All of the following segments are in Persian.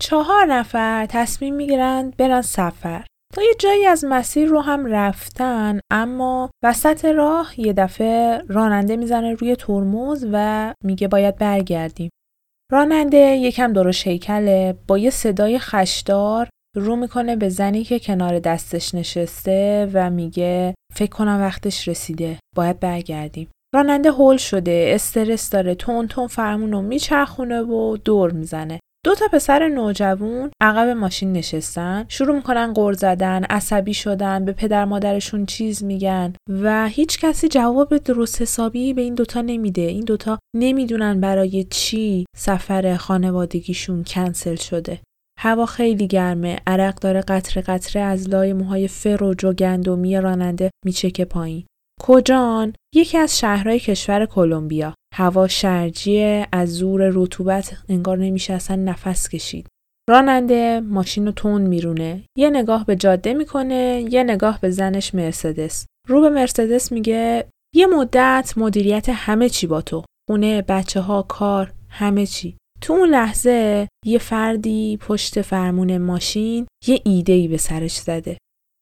چهار نفر تصمیم می‌گیرند برن سفر. تا یه جایی از مسیر رو هم رفتن اما وسط راه یه دفعه راننده می‌زنه روی ترمز و میگه باید برگردیم. راننده یکم درست هیکله با یه صدای خشدار رو می‌کنه به زنی که کنار دستش نشسته و میگه فکر کنم وقتش رسیده باید برگردیم راننده هول شده استرس داره تون تون فرمون رو میچرخونه و دور می‌زنه دو تا پسر نوجوون عقب ماشین نشستن شروع می‌کنن غر زدن عصبی شدن به پدر مادرشون چیز میگن و هیچ کسی جواب درست حسابی به این دوتا نمیده. این دوتا نمی‌دونن برای چی سفر خانوادگیشون کنسل شده. هوا خیلی گرمه عرق داره قطره قطره از لای موهای فر و جو گندمی راننده میچکه پایین. کجان؟ یکی از شهرهای کشور کلمبیا. هوا شرجیه از زور رطوبت انگار نمیشه اصلا نفس کشید. راننده ماشین رو تون میرونه. یه نگاه به جاده می‌کنه یه نگاه به زنش مرسدس. رو به مرسدس میگه یه مدت مدیریت همه چی با تو. خونه بچه ها کار همه چی. تو اون لحظه یه فردی پشت فرمون ماشین یه ایده ای به سرش زده.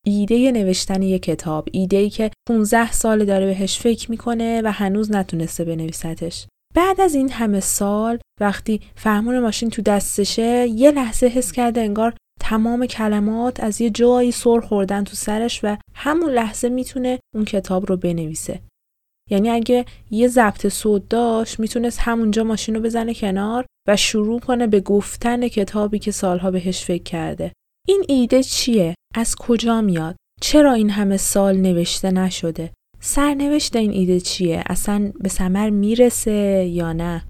ایده نوشتن یه کتاب ایده ای که 15 سال داره بهش فکر می‌کنه و هنوز نتونسته بنویستش بعد از این همه سال وقتی فرمون ماشین تو دستشه یه لحظه حس کرده انگار تمام کلمات از یه جایی سر خوردن تو سرش و همون لحظه می‌تونه اون کتاب رو بنویسه. یعنی اگه یه ضبط صوت داشت می‌تونست همونجا ماشین رو بزنه کنار و شروع کنه به گفتن کتابی که سالها بهش فکر کرده. این ایده چیه؟ از کجا میاد؟ چرا این همه سال نوشته نشده؟ سرنوشت این ایده چیه؟ اصلا به سمر می‌رسه یا نه؟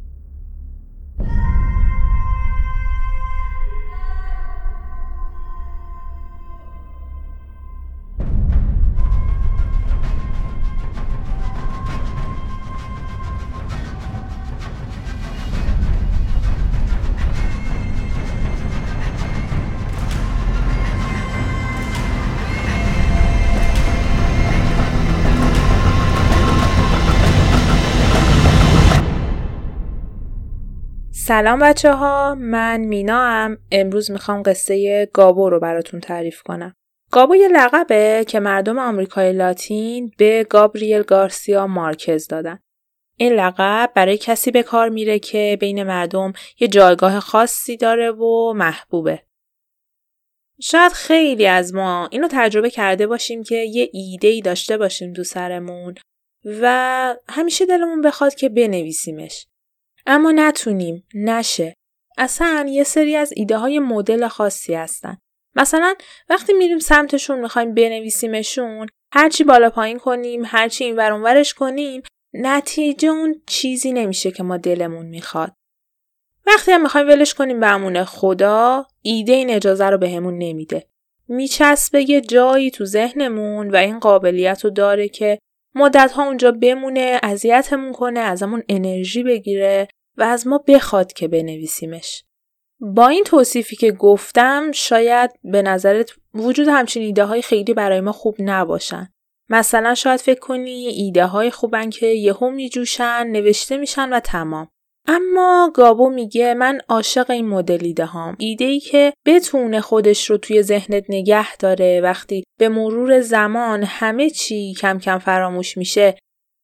سلام بچه ها من مینا هم امروز می‌خوام قصه گابو رو براتون تعریف کنم. گابو یه لقبه که مردم آمریکای لاتین به گابریل گارسیا مارکز دادن. این لقب برای کسی به کار میره که بین مردم یه جایگاه خاصی داره و محبوبه. شاید خیلی از ما اینو تجربه کرده باشیم که یه ایده ای داشته باشیم تو سرمون و همیشه دلمون بخواد که بنویسیمش. اما نتونیم. نشه. اصلا یه سری از ایده های مدل خاصی هستن. مثلا وقتی میریم سمتشون می‌خوایم بنویسیمشون هرچی بالا پایین کنیم هرچی این ورش کنیم نتیجه اون چیزی نمیشه که ما دلمون می‌خواد. وقتی هم می‌خوایم ولش کنیم به امون خدا ایده این اجازه رو بهمون به نمیده. میچسبه یه جایی تو ذهنمون و این قابلیت رو داره که مدت ها اونجا بمونه اذیتمون کنه ازمون انرژی بگیره. و از ما بخواد که بنویسیمش. با این توصیفی که گفتم شاید به نظرت وجود همچین ایده های خیلی برای ما خوب نباشن. مثلا شاید فکر کنی ایده های خوبن که یهو میجوشن نوشته میشن و تمام. اما گابو میگه من عاشق این مدل ایده هام. ایده ای که بتونه خودش رو توی ذهنت نگه داره وقتی به مرور زمان همه چی کم کم فراموش میشه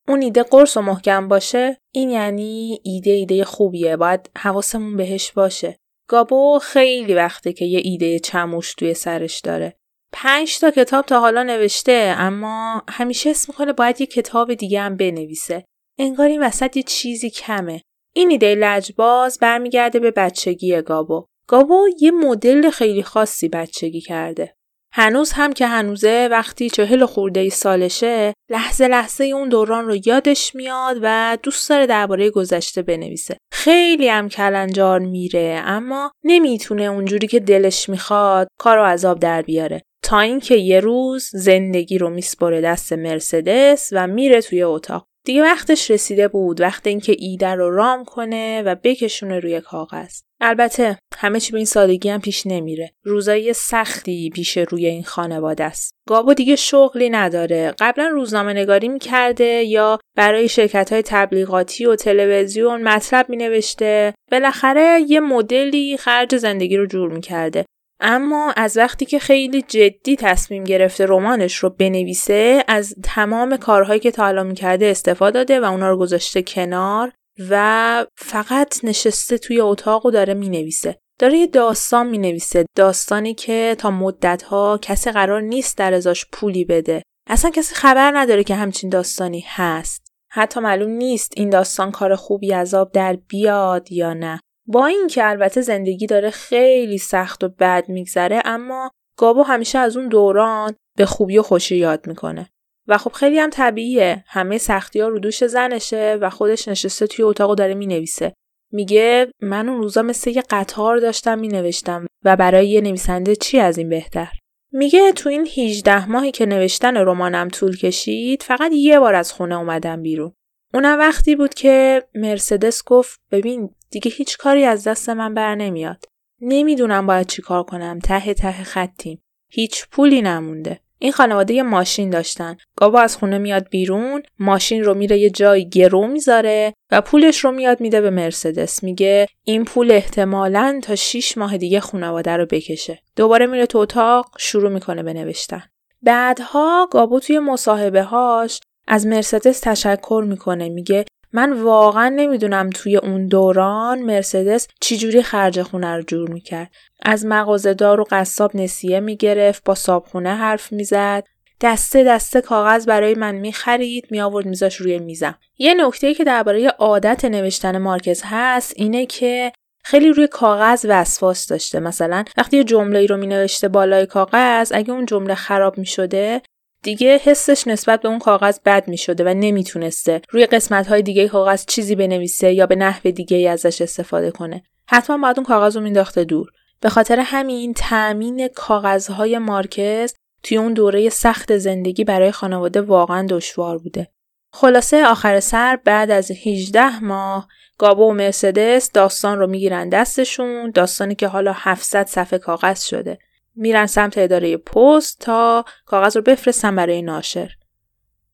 اون ایده قرص و محکم باشه این یعنی ایده ایده خوبیه. باید حواسمون بهش باشه. گابو خیلی وقته که یه ایده چموش توی سرش داره. پنج تا کتاب تا حالا نوشته اما همیشه اسم می‌کنه باید یه کتاب دیگه هم بنویسه. انگار این وسط یه چیزی کمه. این ایده لجباز برمیگرده به بچگی گابو. گابو یه مدل خیلی خاصی بچگی کرده. هنوز هم که هنوزه وقتی چهل خورده ای سالشه لحظه لحظه اون دوران رو یادش میاد و دوست داره درباره گذشته بنویسه. خیلی هم کلنجار میره اما نمی‌تونه اونجوری که دلش می‌خواد کار و عذاب در بیاره. تا اینکه یه روز زندگی رو میسپره دست مرسدس و میره توی اتاق. دیگه وقتش رسیده بود وقت اینکه ایده رو رام کنه و بکشونه روی کاغذ. البته همه چی به این سادگی هم پیش نمیره. روزای سختی پیش روی این خانواده است. گابو دیگه شغلی نداره. قبلا روزنامه نگاری می‌کرده یا برای شرکت های تبلیغاتی و تلویزیون مطلب مینوشته. بالاخره یه مدلی خرج زندگی رو جور می‌کرده. اما از وقتی که خیلی جدی تصمیم گرفته رمانش رو بنویسه از تمام کارهایی که تا الان می‌کرده استفاده داده و اونا رو گذاشته کنار و فقط نشسته توی اتاق و داره می‌نویسه. داره یه داستان می‌نویسه داستانی که تا مدتها کسی قرار نیست در ازاش پولی بده. اصلا کسی خبر نداره که همچین داستانی هست. حتی معلوم نیست این داستان کار خوبی آب در بیاد یا نه. با اینکه البته زندگی داره خیلی سخت و بد میگذره اما گابو همیشه از اون دوران به خوبی و خوشی یاد می‌کنه. و خب خیلی هم طبیعیه. همه سختی ها رو دوش زنشه و خودش نشسته توی اتاق و داره می‌نویسه. میگه من اون روزا مثل یه قطار داشتم مینوشتم و برای یه نویسنده چی از این بهتر؟ میگه تو این 18 ماهی که نوشتن رمانم طول کشید فقط یه بار از خونه اومدم بیرون. اونم وقتی بود که مرسدس گفت ببین دیگه هیچ کاری از دست من بر نمیاد. نمی‌دونم باید چی کار کنم ته ته خطیم. هیچ پولی نمونده. این خانواده یه ماشین داشتن. گابا از خونه میاد بیرون، ماشین رو میره یه جای گرو می‌ذاره و پولش رو میاد میده به مرسدس. میگه این پول احتمالا تا 6 ماه دیگه خانواده رو بکشه. دوباره میره تو اتاق شروع می‌کنه به نوشتن. بعدها گابو توی مصاحبه هاش از مرسدس تشکر می‌کنه میگه من واقعا نمی‌دونم توی اون دوران مرسدس چجوری خرج خونه رو جور می‌کرد. از مغازهدار و قصاب نسیه می‌گرفت با صابخونه حرف می‌زد. دسته دسته کاغذ برای من می‌خرید می آورد میذاش روی میزم. یه نکته که درباره عادت نوشتن مارکز هست اینه که خیلی روی کاغذ وسواس داشته. مثلا وقتی یه جمله رو می نوشته بالای کاغذ اگه اون جمله خراب می شده دیگه حسش نسبت به اون کاغذ بد می شده و نمی‌تونسته روی قسمت های دیگه کاغذ چیزی بنویسه یا به نحو دیگه ازش استفاده کنه. حتما باید اون کاغذ رو مینداخته دور. به خاطر همین تأمین کاغذهای مارکز توی اون دوره سخت زندگی برای خانواده واقعا دشوار بوده. خلاصه آخر سر بعد از 18 ماه گابو و مرسدس داستان رو می‌گیرن دستشون داستانی که حالا 700 صفحه کاغذ شده. میرن سمت اداره پست تا کاغذ رو بفرستن برای ناشر.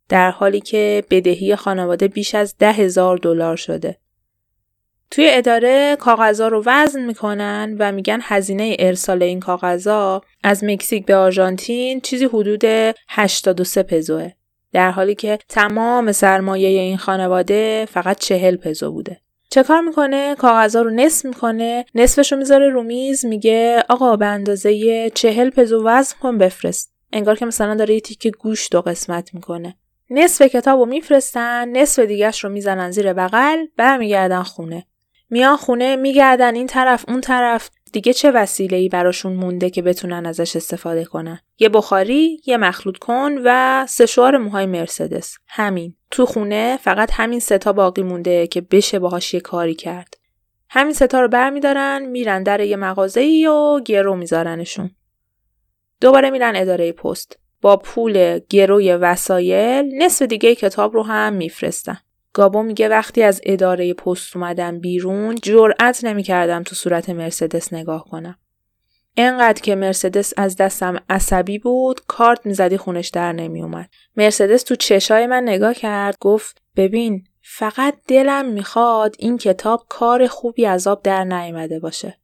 در حالی که بدهی خانواده بیش از ده هزار دلار شده. توی اداره کاغذها رو وزن می‌کنن و میگن هزینه ارسال این کاغذها از مکزیک به آرژانتین چیزی حدود 83 پزوه. در حالی که تمام سرمایه این خانواده فقط 40 پزو بوده. چه کار می‌کنه؟ کاغذا رو نصف می‌کنه نصفش رو می‌ذاره رو میز میگه آقا به اندازه چهل پزو وزن کن بفرست. انگار که مثلا داره یه تیکه گوش دو قسمت می‌کنه. نصف کتاب رو میفرستن نصف دیگهش رو می‌زنن زیر بغل برمیگردن خونه. میان خونه میگردن این طرف اون طرف. دیگه چه وسیله ای براشون مونده که بتونن ازش استفاده کنن؟ یه بخاری یه مخلوط کن و سشوار موهای مرسدس. همین. تو خونه فقط همین ستا باقی مونده که بشه باهاش یه کاری کرد. همین ستا رو برمیدارن میرن در یه مغازه ای و گرو میذارنشون. دوباره میرن اداره پست. با پول گروی وسایل نصف دیگه کتاب رو هم میفرستن. گابو میگه وقتی از اداره پست اومدم بیرون جرأت نمی‌کردم تو صورت مرسدس نگاه کنم. انقدر که مرسدس از دستم عصبی بود کارت می‌زدی خونش در نمیومد. مرسدس تو چشای من نگاه کرد گفت ببین فقط دلم می‌خواد این کتاب کار خوبی از آب در نیامده باشه.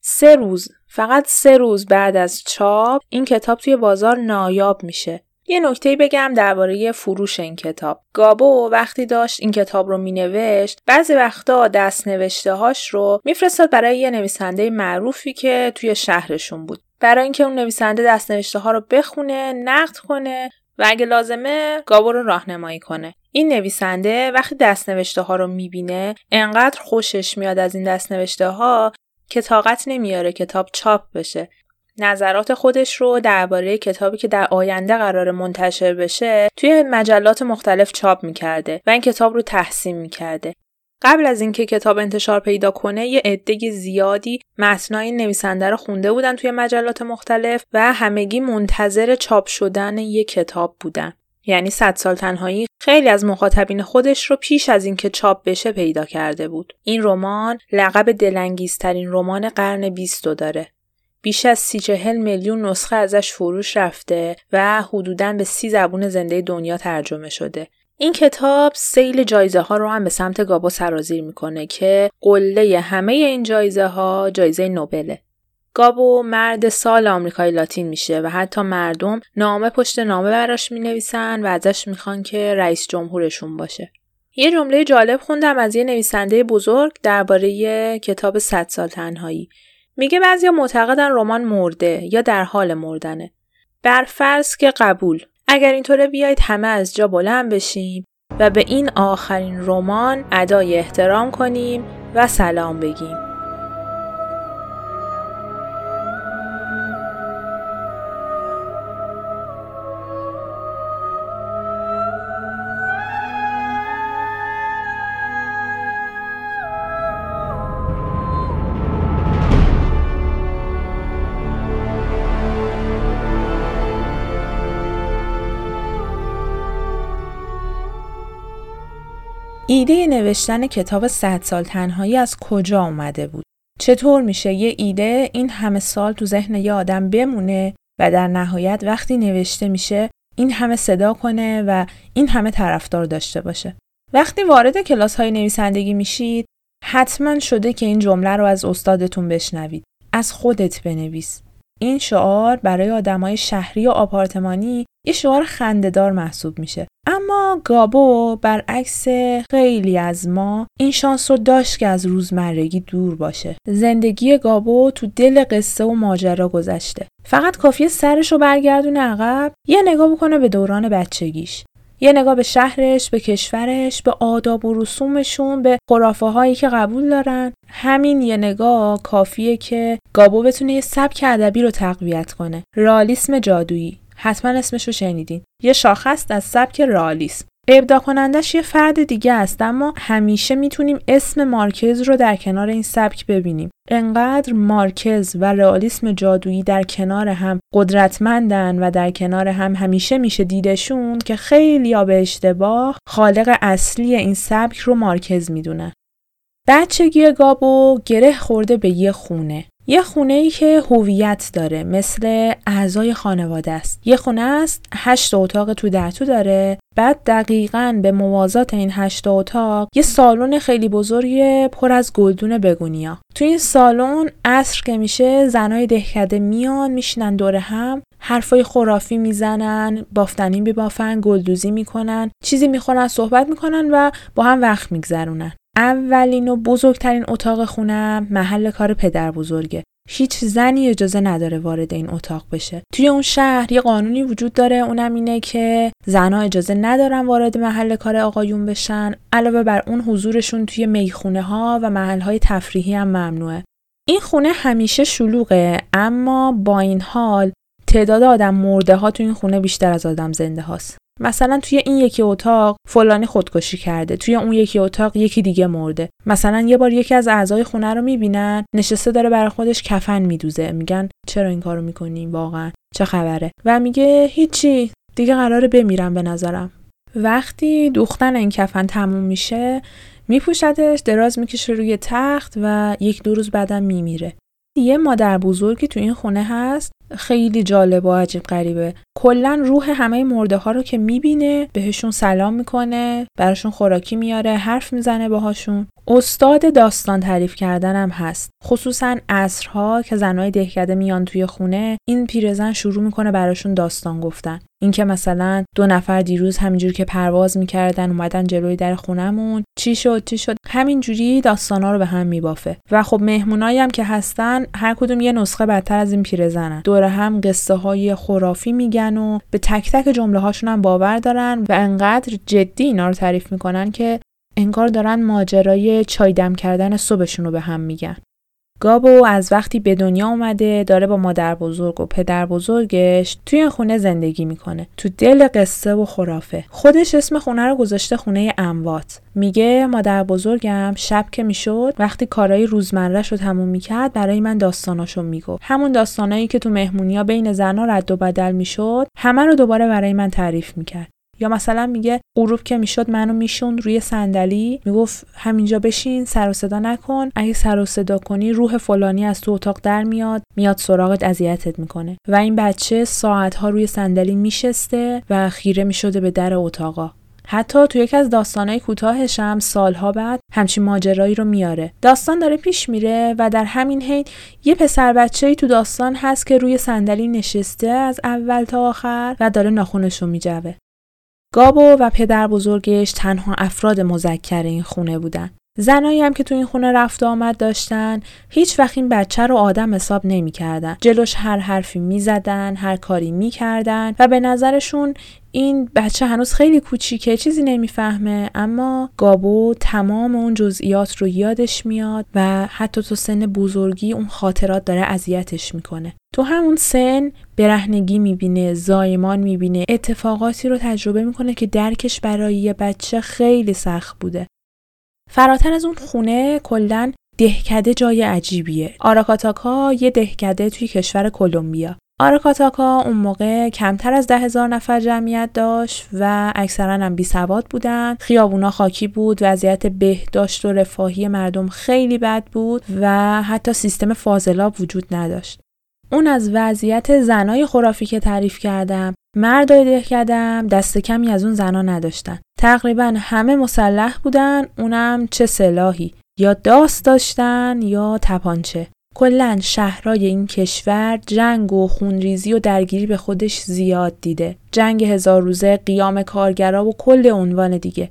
سه روز فقط سه روز بعد از چاپ این کتاب توی بازار نایاب میشه یه نکته بگم درباره فروش این کتاب. گابو وقتی داشت این کتاب رو مینوشت بعضی وقتا دست نوشته هاش رو میفرستاد برای یه نویسنده معروفی که توی شهرشون بود. برای اینکه اون نویسنده دست نوشته ها رو بخونه، نقد کنه و اگه لازمه گابو رو راهنمایی کنه. این نویسنده وقتی دست نوشته ها رو می‌بینه انقدر خوشش میاد از این دست نوشته ها که طاقت نمیاره کتاب چاپ بشه نظرات خودش رو درباره کتابی که در آینده قرار منتشر بشه توی مجلات مختلف چاپ می‌کرده و این کتاب رو تحسین می‌کرده. قبل از اینکه کتاب انتشار پیدا کنه یه عده زیادی متنای نویسنده رو خونده بودن توی مجلات مختلف و همگی منتظر چاپ شدن یه کتاب بودن. یعنی صد سال تنهایی خیلی از مخاطبین خودش رو پیش از اینکه چاپ بشه پیدا کرده بود. این رمان لقب دلانگیزترین رمان قرن بیست داره. بیش از سی چهل میلیون نسخه ازش فروش رفته و حدوداً به سی زبون زنده دنیا ترجمه شده. این کتاب سیل جایزه ها رو هم به سمت گابو سرازیر می‌کنه که قله همه این جایزه ها جایزه نوبله. گابو مرد سال آمریکای لاتین میشه و حتی مردم نامه پشت نامه براش می نویسن و ازش می‌خوان که رئیس جمهورشون باشه. یه جمله جالب خوندم از یه نویسنده بزرگ درباره کتاب 100 سال تنهایی. میگه بعضیا معتقدن رمان مرده یا در حال مردنه. بر فرض که قبول. اگر اینطوره بیایید همه از جا بلند بشیم و به این آخرین رمان ادای احترام کنیم و سلام بگیم. ایده نوشتن کتاب 100 سال تنهایی از کجا اومده بود؟ چطور میشه یه ایده این همه سال تو ذهن یه آدم بمونه و در نهایت وقتی نوشته میشه این همه صدا کنه و این همه طرفدار داشته باشه؟ وقتی وارد کلاس های نویسندگی میشید حتما شده که این جمله رو از استادتون بشنوید. از خودت بنویس. این شعار برای آدمای شهری و آپارتمانی یه شعار خندهدار محسوب میشه. اما گابو برعکس خیلی از ما این شانس رو داشت که از روزمرگی دور باشه. زندگی گابو تو دل قصه و ماجرا گذشته. فقط کافیه سرش رو برگردونه عقب یه نگاه بکنه به دوران بچگیش. یه نگاه به شهرش، به کشورش، به آداب و رسومشون، به خرافه هایی که قبول دارن. همین یه نگاه کافیه که گابو بتونه یه سبک ادبی رو تقویت کنه. رالیسم جادویی. حتما اسمش رو شنیدین. یه شاخص از سبک رالیسم. ابدا کنندش یه فرد دیگه است اما همیشه می‌تونیم اسم مارکز رو در کنار این سبک ببینیم. انقدر مارکز و رئالیسم جادویی در کنار هم قدرتمندن و در کنار هم همیشه میشه دیدشون که خیلی به اشتباه خالق اصلی این سبک رو مارکز می‌دونن. بچگی گابو گره خورده به یه خونه. یه خونه ای که هویت داره مثل اعضای خانواده است. یه خونه است هشت اتاق تو در تو داره. بعد دقیقا به موازات این هشت اتاق یه سالن خیلی بزرگ پر از گلدون بگونیا. تو این سالن عصر که میشه زنای دهکده میان میشینن دور هم حرفای خرافی می‌زنن بافتنی ببافن گلدوزی می‌کنن چیزی می‌خورن صحبت می‌کنن و با هم وقت میگذرونن. اولین و بزرگترین اتاق خونم محل کار پدر بزرگه. هیچ زنی اجازه نداره وارد این اتاق بشه. توی اون شهر یه قانونی وجود داره اونم اینه که زنها اجازه ندارن وارد محل کار آقایون بشن. علاوه بر اون حضورشون توی می‌خونه ها و محل های تفریحی هم ممنوعه. این خونه همیشه شلوغه اما با این حال تعداد آدم مرده ها تو این خونه بیشتر از آدم زنده هاست. مثلا توی این یکی اتاق فلانی خودکشی کرده توی اون یکی اتاق یکی دیگه مرده. مثلا یه بار یکی از اعضای خونه رو می‌بینن نشسته داره برای خودش کفن میدوزه. میگن چرا این کارو می‌کنیم؟ واقعا چه خبره؟ و میگه هیچی. دیگه قراره بمیرم به نظرم. وقتی دوختن این کفن تموم میشه میپوشدش دراز می‌کشه روی تخت و یک دو روز بعدم میمیره. یه مادر بزرگی تو این خونه هست خیلی جالب و عجیب غریبه. کلا روح همه مرده ها رو که می‌بینه بهشون سلام می‌کنه براشون خوراکی میاره حرف می‌زنه باهاشون. استاد داستان تعریف کردنم هست. خصوصا عصرها که زنهای دهکده میان توی خونه این پیرزن شروع می‌کنه براشون داستان گفتن. اینکه مثلا دو نفر دیروز همینجور که پرواز می‌کردن اومدن جلوی در خونمون چی شد چی شد؟ همینجوری داستانا رو به هم میبافه. و خب مهمونایی هم که هستن هر کدوم یه نسخه بدتر از این پیرزنن دور هم قصه های خرافی میگن و به تک تک جمله هاشون هم باور دارن و انقدر جدی اینا رو تعریف می‌کنن که انگار دارن ماجرای چای دم کردن صبحشون رو به هم میگن. گابو از وقتی به دنیا اومده داره با مادر بزرگ و پدر بزرگش توی خونه زندگی می‌کنه. تو دل قصه و خرافه. خودش اسم خونه رو گذاشته خونه اموات. میگه مادر بزرگم شب که می‌شد وقتی کارهای روزمرهش رو تموم می‌کرد برای من داستاناشو می‌گفت. همون داستانایی که تو مهمونیا بین زنها رد و بدل می‌شد همه رو دوباره برای من تعریف می‌کرد. یا مثلا میگه غروب که می‌شد منو میشون روی صندلی می‌گفت همینجا بشین سر و صدا نکن. اگه سر و صدا کنی روح فلانی از تو اتاق در میاد میاد سراغت اذیتت می‌کنه. و این بچه ساعتها روی صندلی میشسته و خیره می‌شده به در اتاقا. حتی تو یکی از داستانهای کوتاهش هم سالها بعد همچین ماجرایی رو میاره. داستان داره پیش میره و در همین حین یه پسر بچه تو داستان هست که روی صندلی نشسته از اول تا آخر و داره ناخونش رو میجوه. گابو و پدر بزرگش تنها افراد مذکر این خونه بودن. زنایی هم که تو این خونه رفت و آمد داشتن هیچ وقت این بچه رو آدم حساب نمی‌کردن. جلوش هر حرفی می‌زدن هر کاری می‌کردن و به نظرشون این بچه هنوز خیلی کوچیکه چیزی نمی‌فهمه اما گابو تمام اون جزئیات رو یادش میاد و حتی تو سن بزرگی اون خاطرات داره اذیتش می‌کنه. تو همون سن برهنگی می‌بینه زایمان می‌بینه اتفاقاتی رو تجربه می‌کنه که درکش برای یه بچه خیلی سخت بوده. فراتر از اون خونه کلا دهکده جای عجیبیه. آراکاتاکا یه دهکده توی کشور کلمبیا. آراکاتاکا اون موقع کمتر از ده هزار نفر جمعیت داشت و اکثرا هم بی سواد بودن. خیابونا خاکی بود وضعیت بهداشت و رفاهی مردم خیلی بد بود و حتی سیستم فاضلاب وجود نداشت. اون از وضعیت زنای خرافی که تعریف کردم مردای ده کردم دست کمی از اون زنا نداشتن. تقریبا همه مسلح بودن اونم چه سلاحی یا داست داشتن یا تپانچه. کلا شهرهای این کشور جنگ و خونریزی و درگیری به خودش زیاد دیده. جنگ هزار روزه قیام کارگرا و کل عنوان دیگه.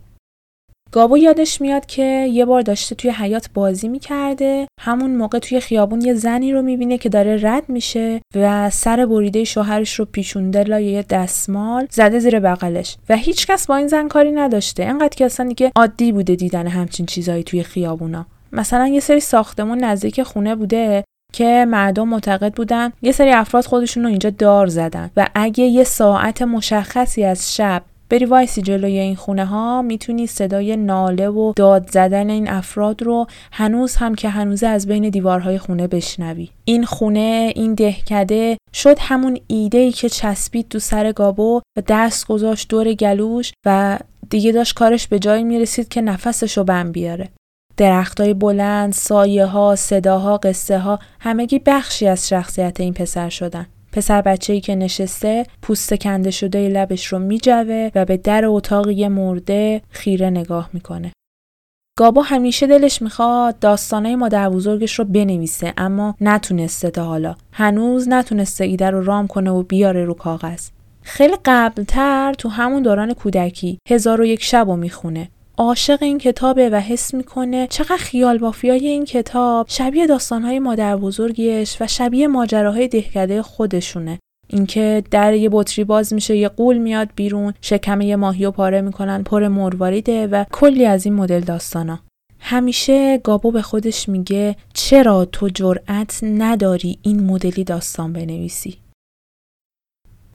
گابو یادش میاد که یه بار داشته توی حیات بازی می‌کرده. همون موقع توی خیابون یه زنی رو می‌بینه که داره رد میشه و سر بریده شوهرش رو پیچونده لای یه دستمال زده زیر بغلش. و هیچکس با این زن کاری نداشته. انقدر که اصلا دیگه عادی بوده دیدن همچین چیزایی توی خیابونا. مثلا یه سری ساختمون نزدیک خونه بوده که مردم معتقد بودن یه سری افراد خودشون رو اینجا دار زدن و اگه یه ساعت مشخصی از شب بری وایسی جلوی این خونه ها می‌تونی صدای ناله و داد زدن این افراد رو هنوز هم که هنوزه از بین دیوارهای خونه بشنوی. این خونه این دهکده شد همون ایده ای که چسبید تو سر گابو و دست گذاشت دور گلوش و دیگه داشت کارش به جایی می‌رسید که نفسش رو بم بیاره. درختای بلند، سایه ها، صداها، قصه ها همگی بخشی از شخصیت این پسر شدن. پسر بچه‌ای که نشسته پوست کنده شده لبش رو میجوه و به در اتاق یه مرده خیره نگاه می‌کنه. گابا همیشه دلش می‌خواد داستانه مادر بزرگش رو بنویسه اما نتونسته تا حالا. هنوز نتونسته ایده رو رام کنه و بیاره رو کاغذ. خیلی قبلتر تو همون دوران کودکی هزار و یک شب رو می‌خونه عاشق این کتابه و حس می‌کنه چقدر خیال بافیای این کتاب شبیه داستانهای مادر بزرگیش و شبیه ماجراهای دهکده خودشونه. اینکه در یه بطری باز میشه یه قول میاد بیرون شکم یه ماهی و پاره می‌کنن پر مرواریده و کلی از این مدل داستانا. همیشه گابو به خودش میگه چرا تو جرأت نداری این مدلی داستان بنویسی؟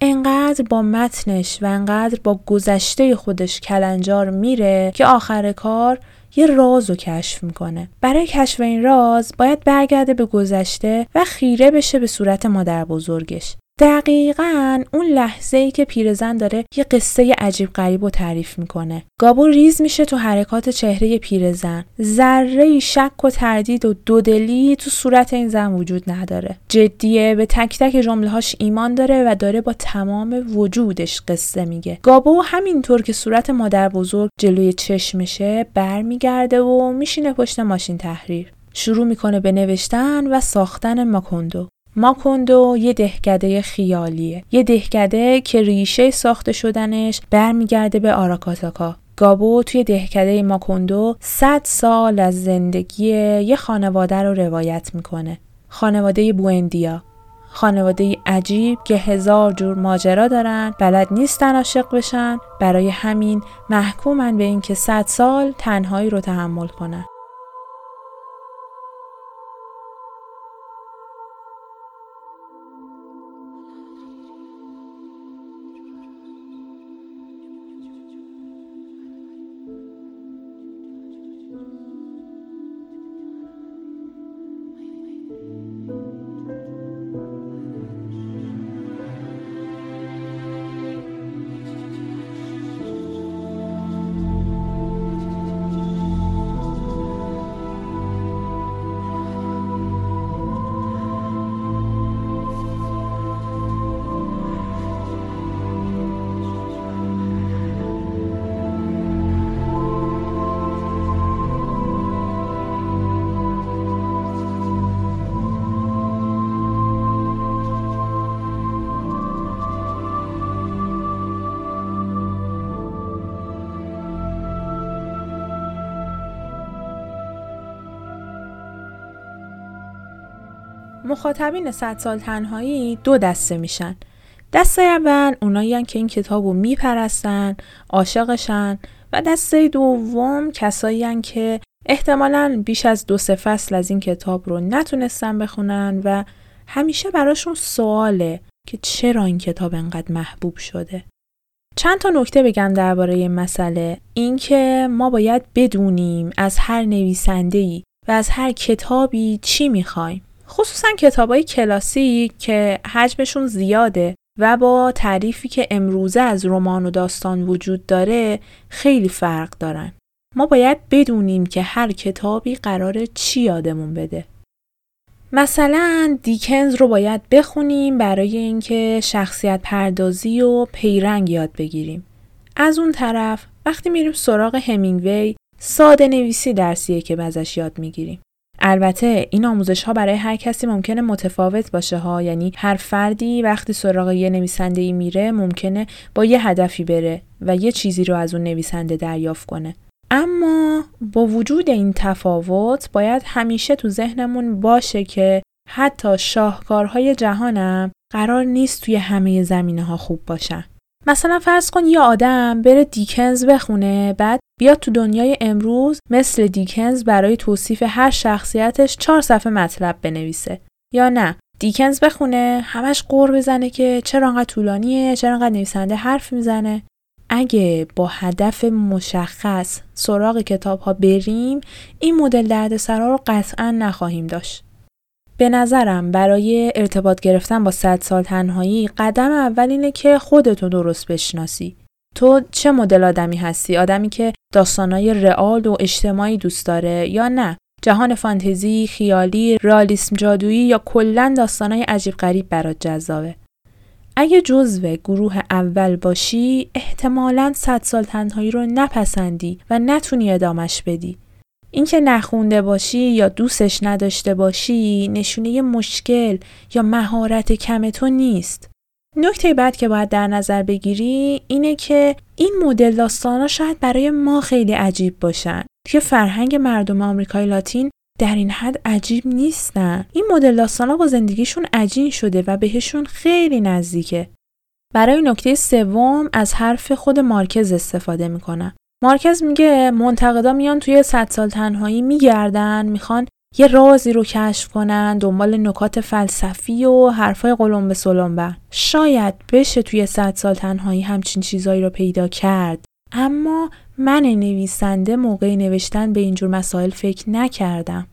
انقدر با متنش و انقدر با گذشته خودش کلنجار میره که آخر کار یه راز رو کشف می‌کنه. برای کشف این راز باید برگرده به گذشته و خیره بشه به صورت مادر بزرگش. دقیقا اون لحظه ای که پیرزن داره یه قصه عجیب غریب و تعریف می‌کنه. گابو ریز میشه تو حرکات چهره پیرزن. ذره شک و تردید و دودلی تو صورت این زن وجود نداره. جدیه به تک تک جمله هاش ایمان داره و داره با تمام وجودش قصه میگه. گابو همینطور که صورت مادر بزرگ جلوی چشمشه برمیگرده و میشینه پشت ماشین تحریر. شروع می‌کنه به نوشتن و ساختن ماکوندو. ماکوندو یه دهکده خیالیه. یه دهکده که ریشه ساخته شدنش برمیگرده به آراکاتاکا. گابو توی دهکده ماکوندو 100 سال از زندگی یه خانواده رو روایت می‌کنه. خانواده بوندیا خانواده عجیب که هزار جور ماجرا دارن بلد نیستن عاشق بشن برای همین محکومن به اینکه 100 سال تنهایی رو تحمل کنن. مخاطبین صد سال تنهایی دو دسته میشن. دسته اول اونایی که این کتاب رو میپرستن عاشقشن و دسته دوم کسایی که احتمالا بیش از دو سه فصل از این کتاب رو نتونستن بخونن و همیشه براشون سواله که چرا این کتاب انقدر محبوب شده. چند تا نکته بگم درباره این مسئله. اینکه ما باید بدونیم از هر نویسنده ای و از هر کتابی چی می‌خوایم. خصوصا کتاب های کلاسیک که حجمشون زیاده و با تعریفی که امروزه از رمان و داستان وجود داره خیلی فرق دارن. ما باید بدونیم که هر کتابی قراره چی یادمون بده. مثلا دیکنز رو باید بخونیم برای اینکه شخصیت پردازی و پیرنگ یاد بگیریم. از اون طرف وقتی میریم سراغ همینگوی ساده نویسی درسیه که ازش یاد می‌گیریم. البته این آموزش ها برای هر کسی ممکنه متفاوت باشه ها یعنی هر فردی وقتی سراغ یه نویسنده ای میره ممکنه با یه هدفی بره و یه چیزی رو از اون نویسنده دریافت کنه اما با وجود این تفاوت باید همیشه تو ذهنمون باشه که حتی شاهکارهای جهانم قرار نیست توی همه زمینه ها خوب باشن. مثلا فرض کن یه آدم بره دیکنز بخونه بعد بیاد تو دنیای امروز مثل دیکنز برای توصیف هر شخصیتش چهار صفحه مطلب بنویسه. یا نه دیکنز بخونه همش قور بزنه که چرا انقدر طولانیه چرا انقدر نویسنده حرف می‌زنه. اگه با هدف مشخص سراغ کتاب ها بریم این مدل دردسرا رو قطعا نخواهیم داشت. به نظرم برای ارتباط گرفتن با صد سال تنهایی قدم اول اینه که خودتو درست بشناسی. تو چه مدل آدمی هستی؟ آدمی که داستانای رئال و اجتماعی دوست داره یا نه؟ جهان فانتزی خیالی رالیسم جادویی یا کلا داستانای عجیب غریب برات جذابه. اگه جزو گروه اول باشی احتمالا صد سال تنهایی رو نپسندی و نتونی ادامش بدی. اینکه نخونده باشی یا دوستش نداشته باشی نشونه مشکل یا مهارت کم تو نیست. نکته بعد که باید در نظر بگیری اینه که این مدل داستانا شاید برای ما خیلی عجیب باشن. که فرهنگ مردم آمریکای لاتین در این حد عجیب نیستن. این مدل داستانا با زندگیشون عجین شده و بهشون خیلی نزدیکه. برای نکته سوم از حرف خود مارکز استفاده می‌کنم. مارکز میگه منتقدا میان توی صد سال تنهایی میگردن می‌خوان یه رازی رو کشف کنن دنبال نکات فلسفی و حرفای قلم به سلم شاید بشه توی صد سال تنهایی همچین چیزایی رو پیدا کرد. اما من نویسنده موقع نوشتن به اینجور مسائل فکر نکردم.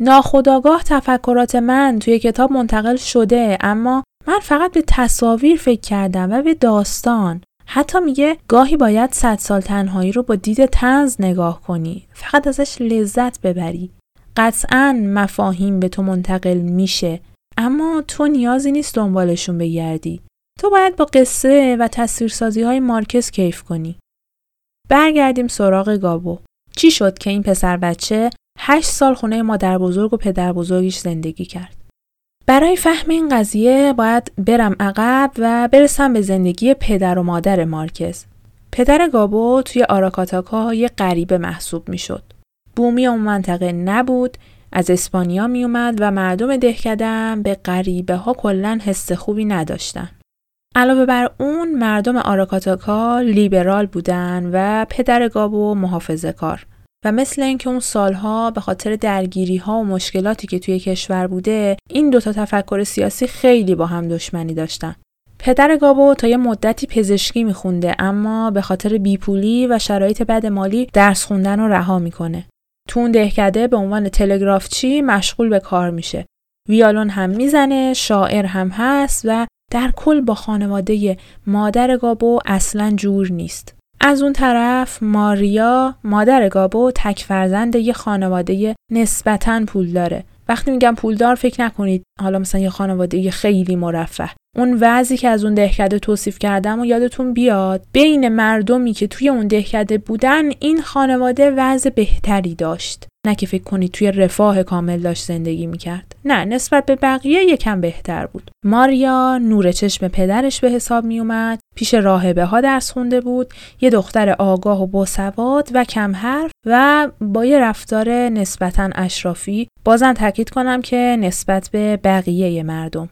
ناخداگاه تفکرات من توی کتاب منتقل شده اما من فقط به تصاویر فکر کردم و به داستان. حتی میگه گاهی باید صد سال تنهایی رو با دید تنز نگاه کنی. فقط ازش لذت ببری. قطعا مفاهیم به تو منتقل میشه. اما تو نیازی نیست دنبالشون بگردی. تو باید با قصه و تصویرسازی های مارکز کیف کنی. برگردیم سراغ گابو. چی شد که این پسر بچه هشت سال خونه مادر بزرگ و پدر بزرگیش زندگی کرد؟ برای فهم این قضیه باید برم عقب و برسم به زندگی پدر و مادر مارکز. پدر گابو توی آراکاتاکا یه غریبه محسوب می‌شد. بومی اون منطقه نبود از اسپانیا می اومد و مردم دهکدم به غریبه ها کلا حس خوبی نداشتن. علاوه بر اون مردم آراکاتاکا لیبرال بودن و پدر گابو محافظه کار و مثل اینکه اون سالها به خاطر درگیری ها و مشکلاتی که توی کشور بوده این دوتا تفکر سیاسی خیلی با هم دشمنی داشتن. پدر گابو تا یه مدتی پزشکی میخونده اما به خاطر بیپولی و شرایط بد مالی درس خوندن رو رها می‌کنه. تو اون دهکده به عنوان تلگرافچی مشغول به کار میشه. ویالون هم می‌زنه، شاعر هم هست و در کل با خانواده مادر گابو اصلا جور نیست. از اون طرف ماریا مادر گابو تک فرزند یه خانواده نسبتا پول داره. وقتی میگم پولدار فکر نکنید حالا مثلا یه خانواده خیلی مرفه. اون وضعی که از اون دهکده توصیف کردم و یادتون بیاد بین مردمی که توی اون دهکده بودن این خانواده وضع بهتری داشت. نه که فکر کنید توی رفاه کامل داشت زندگی می‌کرد. نه نسبت به بقیه یکم بهتر بود. ماریا نور چشم پدرش به حساب می اومد پیش راهبه ها درس خونده بود. یه دختر آگاه و باسواد و کم حرف و با یه رفتار نسبتا اشرافی. بازم تاکید کنم که نسبت به بقیه مردم.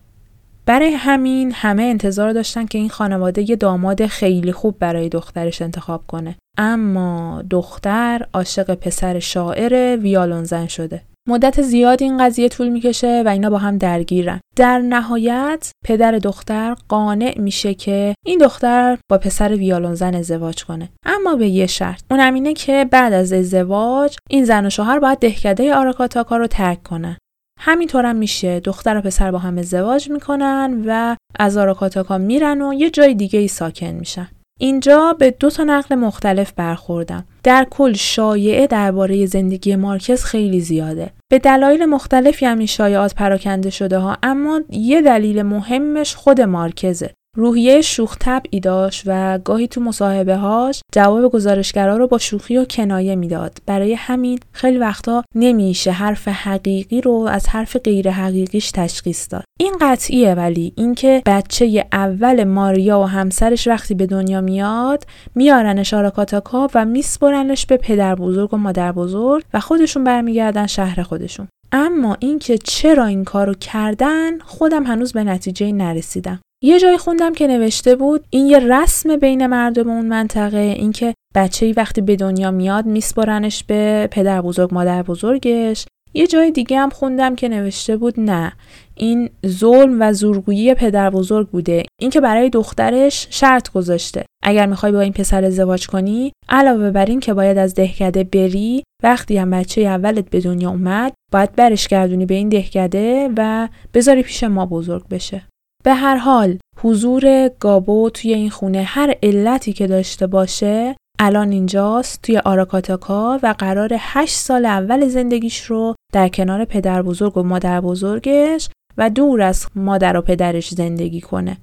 برای همین همه انتظار داشتن که این خانواده یه داماد خیلی خوب برای دخترش انتخاب کنه. اما دختر عاشق پسر شاعر ویالونزن شده. مدت زیاد این قضیه طول می‌کشه و اینا با هم درگیرن. در نهایت پدر دختر قانع میشه که این دختر با پسر ویالونزن ازدواج کنه. اما به یه شرط. اونم اینه که بعد از ازدواج این زن و شوهر باید دهکده آراکاتاکا رو ترک کنن. همینطورم میشه دختر و پسر با هم ازدواج می‌کنن و از آراکاتاکا میرن و یه جای دیگه ای ساکن میشن. اینجا به دو تا نقل مختلف برخوردم. در کل شایعه درباره زندگی مارکز خیلی زیاده. به دلایل مختلفی هم این شایعات پراکنده شده ها اما یه دلیل مهمش خود مارکزه. روحیه شوخ طبعی داشت و گاهی تو مصاحبه هاش جواب گزارشگرا رو با شوخی و کنایه می‌داد. برای همین خیلی وقتا نمیشه حرف حقیقی رو از حرف غیر حقیقیش تشخیص داد. این قطعیه ولی اینکه بچه اول ماریا و همسرش وقتی به دنیا میاد میارنش آراکاتاکا و میسپرنش به پدر بزرگ و مادر بزرگ و خودشون برمیگردن شهر خودشون. اما اینکه چرا این کارو کردن خودم هنوز به نتیجه نرسیدم. یه جای خوندم که نوشته بود این یه رسم بین مردم اون منطقه اینکه بچه ای وقتی به دنیا میاد میسپرنش به پدر بزرگ مادر بزرگش. یه جای دیگه هم خوندم که نوشته بود نه این ظلم و زورگویی پدر بزرگ بوده. اینکه برای دخترش شرط گذاشته. اگر می‌خوای با این پسر ازدواج کنی علاوه بر این که باید از دهکده بری وقتی هم بچه اولت به دنیا اومد باید برش گردونی به این دهکده و بذاری پیش ما بزرگ بشه. به هر حال حضور گابو توی این خونه هر علتی که داشته باشه الان اینجاست توی آراکاتاکا و قرار هشت سال اول زندگیش رو در کنار پدر بزرگ و مادر بزرگش و دور از مادر و پدرش زندگی کنه.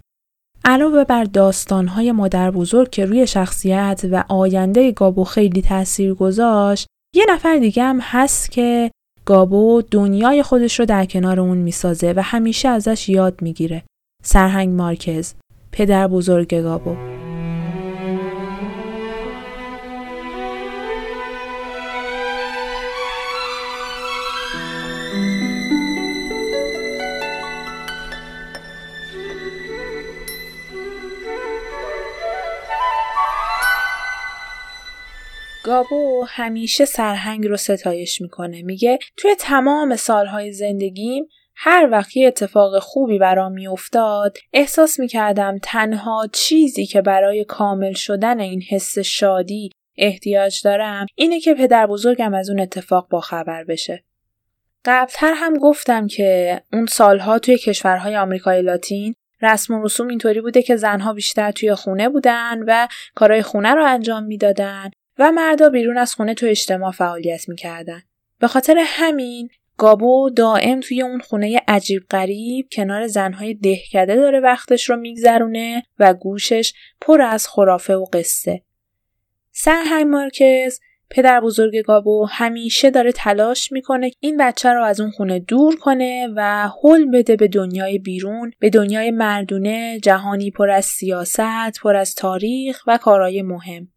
علاوه بر داستانهای مادر بزرگ که روی شخصیت و آینده گابو خیلی تاثیر گذاشت یه نفر دیگه هم هست که گابو دنیای خودش رو در کنار اون می‌سازه و همیشه ازش یاد می‌گیره سرهنگ مارکز پدر بزرگ گابو. گابو همیشه سرهنگ رو ستایش می‌کنه. میگه توی تمام سالهای زندگیم هر وقت یه اتفاق خوبی برام میافتاد احساس می‌کردم تنها چیزی که برای کامل شدن این حس شادی احتیاج دارم اینه که پدر بزرگم از اون اتفاق با خبر بشه. قبلتر هم گفتم که اون سالها توی کشورهای آمریکای لاتین رسم و رسوم اینطوری بوده که زنها بیشتر توی خونه بودن و کارهای خونه رو انجام می‌دادن و مردا بیرون از خونه تو اجتماع فعالیت می‌کردن. به خاطر همین گابو دائم توی اون خونه عجیب غریب کنار زنهای دهکده داره وقتش رو میگذرونه و گوشش پر از خرافه و قصه. سرهنگ مارکز پدر بزرگ گابو همیشه داره تلاش می‌کنه این بچه رو از اون خونه دور کنه و حل بده به دنیای بیرون به دنیای مردونه جهانی پر از سیاست پر از تاریخ و کارهای مهم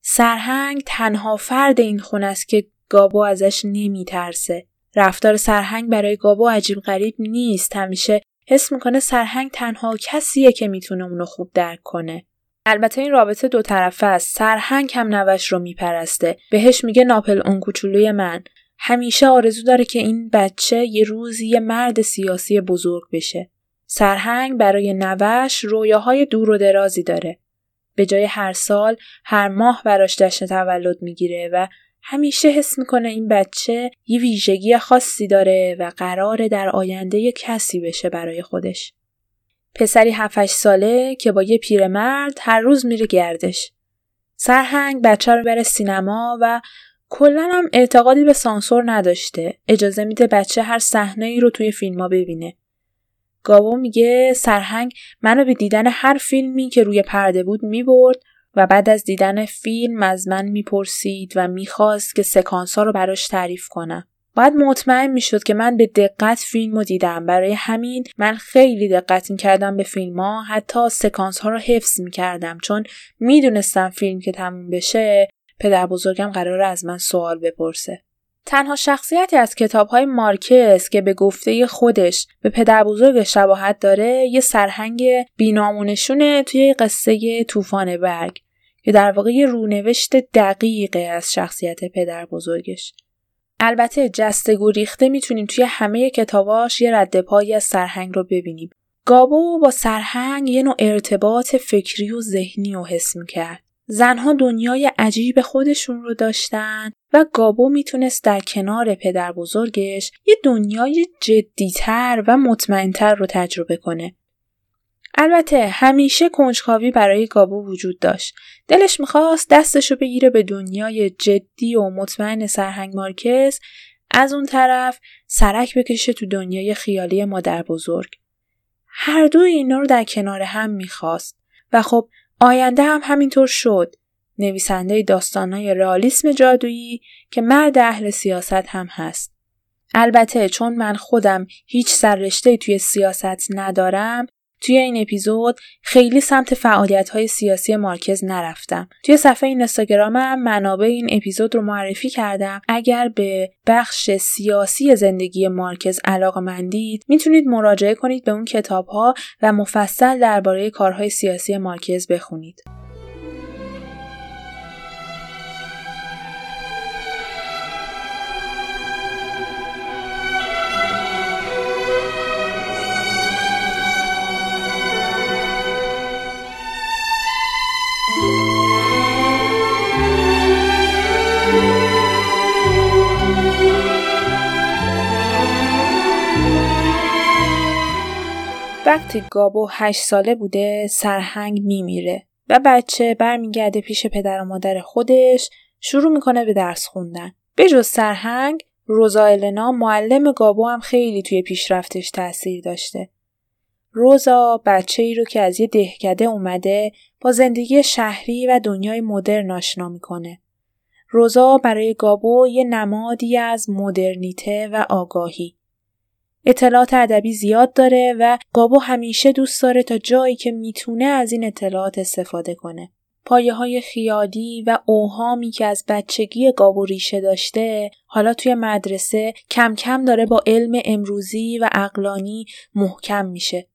سرهنگ تنها فرد این خونه است که گابو ازش نمیترسه رفتار سرهنگ برای گابو عجیب غریب نیست. همیشه حس می‌کنه سرهنگ تنها کسیه که می‌تونه اونو خوب درک کنه. البته این رابطه دو طرفه است. سرهنگ هم نوش رو میپرسته. بهش میگه ناپل اون کوچولوی من. همیشه آرزو داره که این بچه یه روزی یه مرد سیاسی بزرگ بشه. سرهنگ برای نوش رویاهای دور و درازی داره. به جای هر سال هر ماه براش جشن تولد می‌گیره و همیشه حس می‌کنه این بچه یه ویژگی خاصی داره و قراره در آینده یه کسی بشه برای خودش. پسری 7 ساله که با یه پیرمرد هر روز میره گردش. سرهنگ بچه رو بره سینما و کلا هم اعتقادی به سانسور نداشته. اجازه میده بچه هر صحنه ای رو توی فیلم ببینه. گاو میگه سرهنگ منو به دیدن هر فیلمی که روی پرده بود می‌برد و بعد از دیدن فیلم از من می‌پرسید و می‌خواست که سکانس ها رو براش تعریف کنم. باید مطمئن می‌شد که من به دقت فیلم رو دیدم. برای همین من خیلی دقت کردم به فیلم ها حتی سکانس ها رو حفظ کردم چون می‌دونستم فیلم که تموم بشه پدر بزرگم قرار از من سوال بپرسه. تنها شخصیتی از کتاب های مارکس که به گفته خودش به پدر بزرگ شباهت داره یه سرهنگ بینامونشونه توی قصه طوفان برگ که در واقع یه رونوشت دقیقه از شخصیت پدر بزرگش. البته جستگو ریخته می‌تونیم توی همه کتاباش یه رد پایی از سرهنگ رو ببینیم. گابو با سرهنگ یه نوع ارتباط فکری و ذهنی رو حس می‌کرد. زنها دنیای عجیب خودشون رو داشتن و گابو می‌تونست در کنار پدر بزرگش یه دنیای جدیتر و مطمئنتر رو تجربه کنه. البته همیشه کنجکاوی برای گابو وجود داشت. دلش می‌خواست دستشو بگیره به دنیای جدی و مطمئن سرهنگ مارکز از اون طرف سرک بکشه تو دنیای خیالی مادر بزرگ. هر دو اینا رو در کنار هم می‌خواست و خب آینده هم همینطور شد. نویسنده داستانهای رئالیسم جادویی که مرد اهل سیاست هم هست. البته چون من خودم هیچ سررشته توی سیاست ندارم توی این اپیزود خیلی سمت فعالیت های سیاسی مارکز نرفتم. توی صفحه اینستاگرامم منابع این اپیزود رو معرفی کردم. اگر به بخش سیاسی زندگی مارکز علاقه مندید می‌تونید مراجعه کنید به اون کتاب ها و مفصل درباره کارهای سیاسی مارکز بخونید. وقتی گابو هشت ساله بوده سرهنگ میمیره و بچه برمیگرده پیش پدر و مادر خودش شروع می‌کنه به درس خوندن. به جز سرهنگ روزا النا معلم گابو هم خیلی توی پیشرفتش تاثیر داشته. روزا بچه ای رو که از یه دهکده اومده با زندگی شهری و دنیای مدرن آشنا می‌کنه. روزا برای گابو یه نمادی از مدرنیته و آگاهی. اطلاعات ادبی زیاد داره و گابو همیشه دوست داره تا جایی که می‌تونه از این اطلاعات استفاده کنه. پایه های خیالی و اوهامی که از بچگی گابو ریشه داشته حالا توی مدرسه کم کم داره با علم امروزی و اقلانی محکم میشه.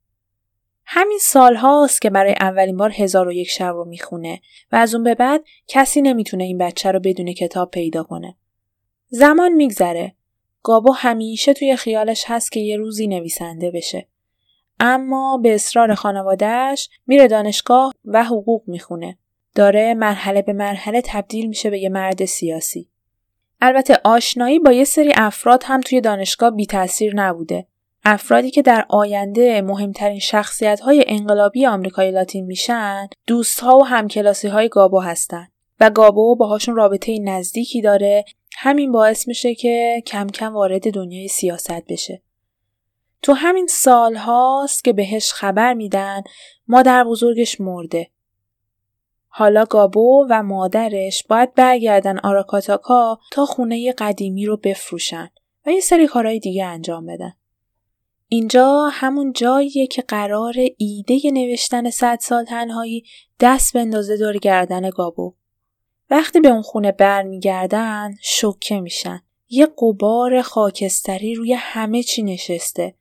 همین سال هاست که برای اولین بار هزار و یک شب رو می‌خونه و از اون به بعد کسی نمی‌تونه این بچه رو بدون کتاب پیدا کنه. زمان میگذره گابو همیشه توی خیالش هست که یه روزی نویسنده بشه. اما به اصرار خانوادهش میره دانشگاه و حقوق می‌خونه. داره مرحله به مرحله تبدیل میشه به یه مرد سیاسی. البته آشنایی با یه سری افراد هم توی دانشگاه بی تاثیر نبوده. افرادی که در آینده مهمترین شخصیت های انقلابی آمریکای لاتین میشن دوست ها و همکلاسی های گابو هستن و گابو باهاشون رابطه نزدیکی داره همین باعث میشه که کم کم وارد دنیای سیاست بشه. تو همین سال هاست که بهش خبر میدن مادر بزرگش مرده. حالا گابو و مادرش باید برگردن آراکاتاکا تا خونه قدیمی رو بفروشن و یه سری کارهای دیگه انجام بدن. اینجا همون جاییه که قرار ایده نوشتن صد سال تنهایی دست بندازه دور گردن گابو. وقتی به اون خونه برمیگردن شوکه میشن. یه قبار خاکستری روی همه چی نشسته.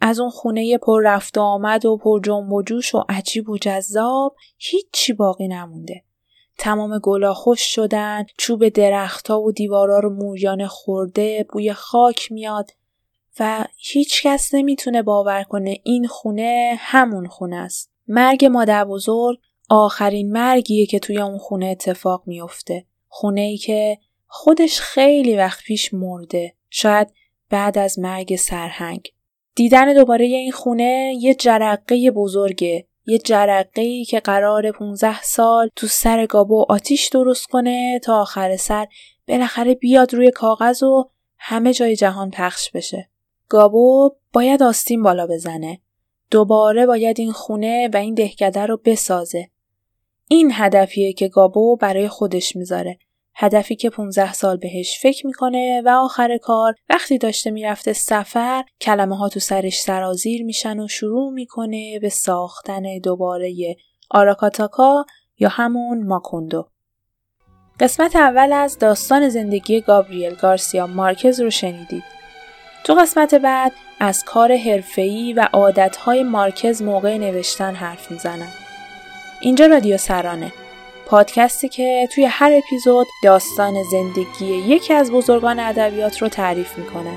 از اون خونه پر رفت آمد و پر جنب و جوش و عجیب و جذاب هیچی باقی نمونده. تمام گلا خوش شدن، چوب درختها و دیوارا رو موریان خورده، بوی خاک میاد و هیچ کس نمی‌تونه باور کنه این خونه همون خونه است. مرگ مادر بزرگ آخرین مرگیه که توی اون خونه اتفاق میفته. خونه ای که خودش خیلی وقت پیش مرده. شاید بعد از مرگ سرهنگ. دیدن دوباره این خونه یه جرقه بزرگه. یه جرقه ای که قرار 15 سال تو سر گابو آتیش درست کنه تا آخر سر بالاخره بیاد روی کاغذ و همه جای جهان پخش بشه. گابو باید آستین بالا بزنه. دوباره باید این خونه و این دهکده رو بسازه. این هدفیه که گابو برای خودش می‌ذاره. هدفی که 15 سال بهش فکر می‌کنه و آخر کار وقتی داشته می‌رفته سفر کلمه ها تو سرش سرازیر میشن و شروع می‌کنه به ساختن دوباره آراکاتاکا یا همون ماکوندو. قسمت اول از داستان زندگی گابریل گارسیا مارکز رو شنیدید. تو قسمت بعد از کار حرفه‌ای و عادتهای مارکز موقع نوشتن حرف می‌زنم. اینجا رادیو سرانه. پادکستی که توی هر اپیزود داستان زندگی یکی از بزرگان ادبیات رو تعریف می‌کنه.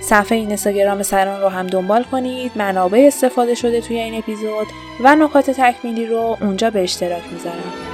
صفحه این اینستاگرام سران رو هم دنبال کنید منابع استفاده شده توی این اپیزود و نکات تکمیلی رو اونجا به اشتراک می‌ذارم